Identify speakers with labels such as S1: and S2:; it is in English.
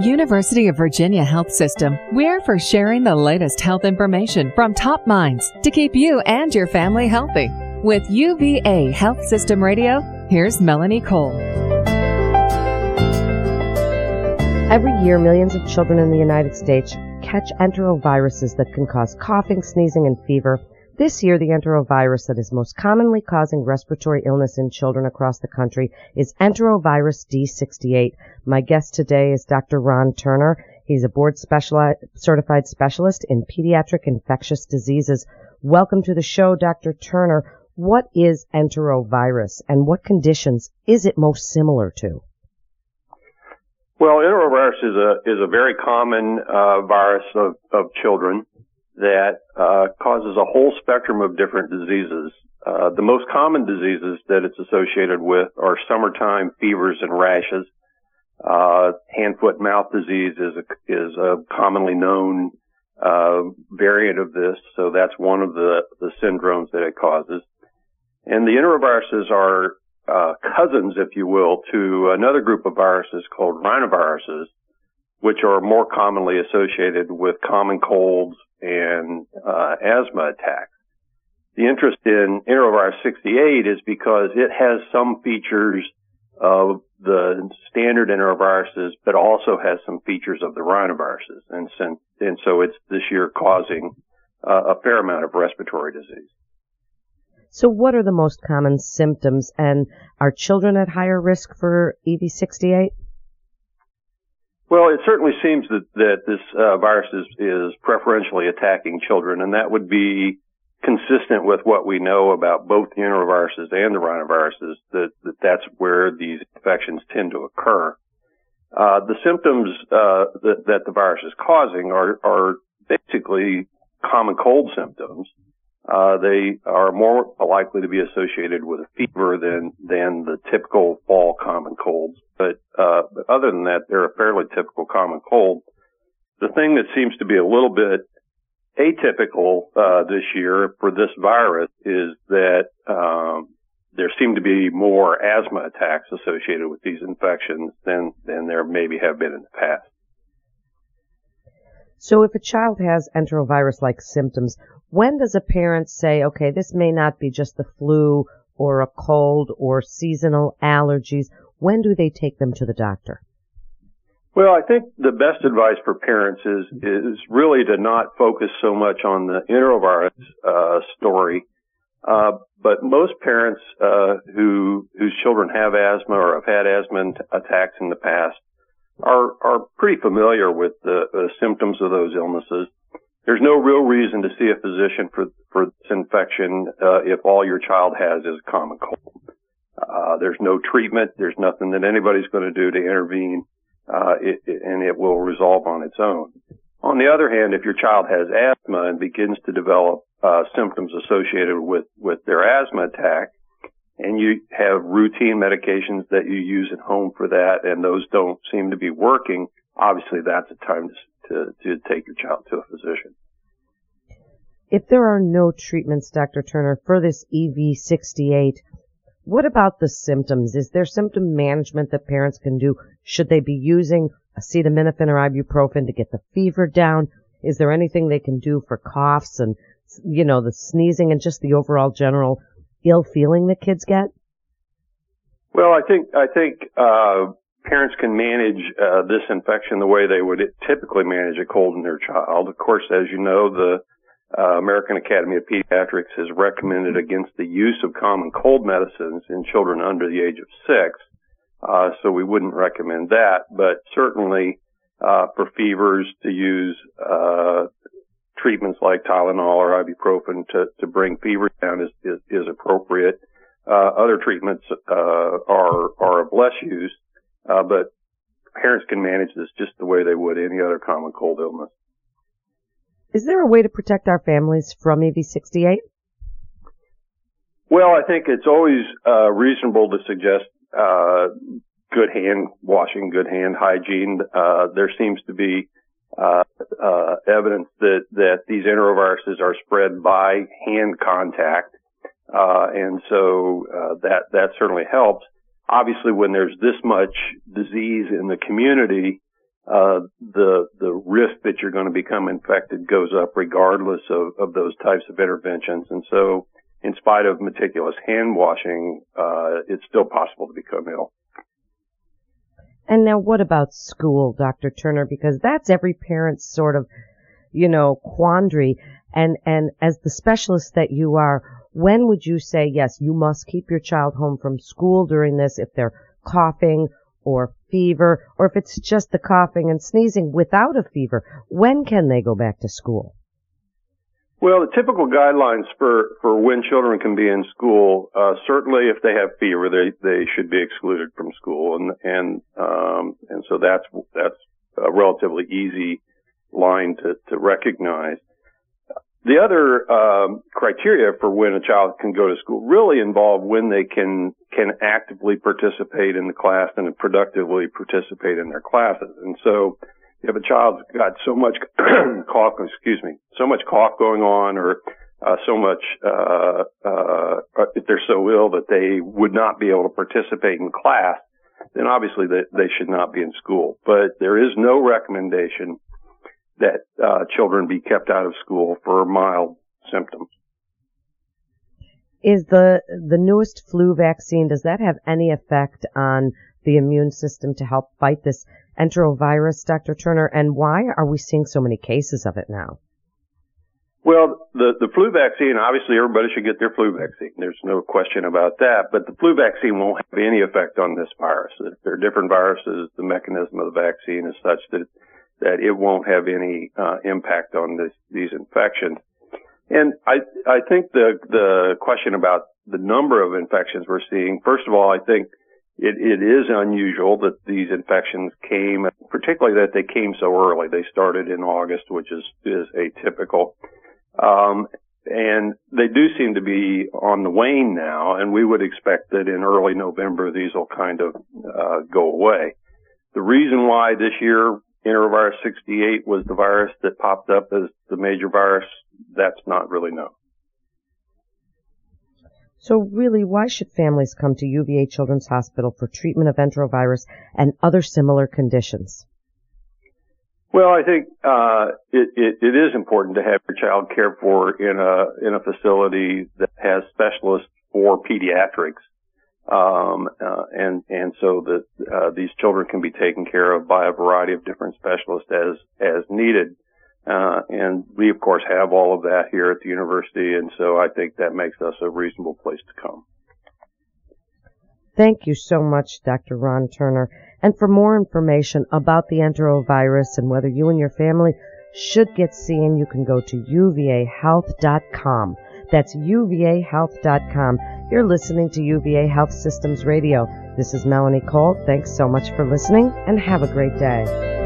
S1: University of Virginia Health System, we're for sharing the latest health information from top minds to keep you and your family healthy. With UVA Health System Radio, here's Melanie Cole.
S2: Every year, millions of children in the United States catch enteroviruses that can cause coughing, sneezing, and fever. This year, the enterovirus that is most commonly causing respiratory illness in children across the country is enterovirus D68. My guest today is Dr. Ron Turner. He's a board certified specialist in pediatric infectious diseases. Welcome to the show, Dr. Turner. What is enterovirus and what conditions is it most similar to?
S3: Well, enterovirus is a is a very common uh, virus of, of children that uh, causes a whole spectrum of different diseases. Uh, the most common diseases that it's associated with are summertime fevers and rashes. Uh, hand, foot, mouth disease is a, is a commonly known uh, variant of this, so that's one of the, the syndromes that it causes. And the enteroviruses are uh, cousins, if you will, to another group of viruses called rhinoviruses, which are more commonly associated with common colds and uh, asthma attacks. The interest in enterovirus 68 is because it has some features of the standard enteroviruses, but also has some features of the rhinoviruses, and, and so it's this year causing uh, a fair amount of respiratory disease.
S2: So what are the most common symptoms and are children at higher risk for EV68?
S3: Well, it certainly seems that, that this uh, virus is, is preferentially attacking children, and that would be consistent with what we know about both the enteroviruses and the rhinoviruses, that, that that's where these infections tend to occur. Uh, the symptoms uh, that, that the virus is causing are, are basically common cold symptoms, uh, they are more likely to be associated with a fever than than the typical fall common colds. But, uh, but other than that, they're a fairly typical common cold. The thing that seems to be a little bit atypical uh, this year for this virus is that um, there seem to be more asthma attacks associated with these infections than than there maybe have been in the past.
S2: So if a child has enterovirus-like symptoms, when does a parent say, okay, this may not be just the flu or a cold or seasonal allergies? When do they take them to the doctor?
S3: Well, I think the best advice for parents is is really to not focus so much on the enterovirus uh, story, uh, but most parents uh, who whose children have asthma or have had asthma attacks in the past are are pretty familiar with the, the symptoms of those illnesses. There's no real reason to see a physician for for this infection uh, if all your child has is a common cold. Uh, there's no treatment. There's nothing that anybody's going to do to intervene, uh, it, it, and it will resolve on its own. On the other hand, if your child has asthma and begins to develop uh, symptoms associated with with their asthma attack, and you have routine medications that you use at home for that, and those don't seem to be working, obviously that's a time to, to, take your child to a physician.
S2: If there are no treatments, Dr. Turner, for this EV68, what about the symptoms? Is there symptom management that parents can do? Should they be using acetaminophen or ibuprofen to get the fever down? Is there anything they can do for coughs and, you know, the sneezing and just the overall general ill feeling that kids get?
S3: Well, I think I think uh, parents can manage uh, this infection the way they would typically manage a cold in their child. Of course, as you know, the uh, American Academy of Pediatrics has recommended against the use of common cold medicines in children under the age of six. Uh, so we wouldn't recommend that, but certainly uh, for fevers to use uh, treatments like Tylenol or ibuprofen to, to bring fever down is, is, is appropriate. Uh, other treatments uh, are are of less use, uh, but parents can manage this just the way they would any other common cold illness.
S2: Is there a way to protect our families from EV68?
S3: Well, I think it's always uh, reasonable to suggest uh, good hand washing, good hand hygiene. Uh, there seems to be uh, uh, evidence that that these enteroviruses are spread by hand contact, uh, and so uh, that that certainly helps. Obviously, when there's this much disease in the community, uh, the the risk that you're going to become infected goes up regardless of, of those types of interventions. And so, in spite of meticulous hand washing, uh, it's still possible to become ill.
S2: And now, what about school, Dr. Turner? Because that's every parent's sort of, you know, quandary. And and as the specialist that you are, when would you say yes, you must keep your child home from school during this if they're coughing or fever, or if it's just the coughing and sneezing without a fever, when can they go back to school?
S3: Well, the typical guidelines for, for when children can be in school, uh, certainly if they have fever, they, they should be excluded from school. And, and, um, and so that's, that's a relatively easy line to, to recognize. The other um, criteria for when a child can go to school really involve when they can can actively participate in the class and productively participate in their classes. And so, if a child's got so much cough, excuse me, so much cough going on, or uh, so much, uh, uh, if they're so ill that they would not be able to participate in class, then obviously they, they should not be in school. But there is no recommendation that uh, children be kept out of school for mild symptoms.
S2: Is the the newest flu vaccine does that have any effect on the immune system to help fight this enterovirus, Dr. Turner? And why are we seeing so many cases of it now?
S3: Well, the, the flu vaccine, obviously everybody should get their flu vaccine. There's no question about that. But the flu vaccine won't have any effect on this virus. If there are different viruses, the mechanism of the vaccine is such that that it won't have any uh, impact on this, these infections. And I, I think the, the question about the number of infections we're seeing, first of all, I think it, it is unusual that these infections came, particularly that they came so early. They started in August, which is, is atypical. Um, and they do seem to be on the wane now, and we would expect that in early November these will kind of uh, go away. The reason why this year enterovirus 68 was the virus that popped up as the major virus, that's not really known.
S2: So really, why should families come to UVA Children's Hospital for treatment of enterovirus and other similar conditions?
S3: Well, I think uh, it, it, it is important to have your child cared for in a in a facility that has specialists for pediatrics um, uh, and and so that uh, these children can be taken care of by a variety of different specialists as as needed. Uh, and we of course have all of that here at the university, and so I think that makes us a reasonable place to come.
S2: Thank you so much, Dr. Ron Turner. And for more information about the enterovirus and whether you and your family should get seen, you can go to uvahealth.com. That's uvahealth.com. You're listening to UVA Health Systems Radio. This is Melanie Cole. Thanks so much for listening and have a great day.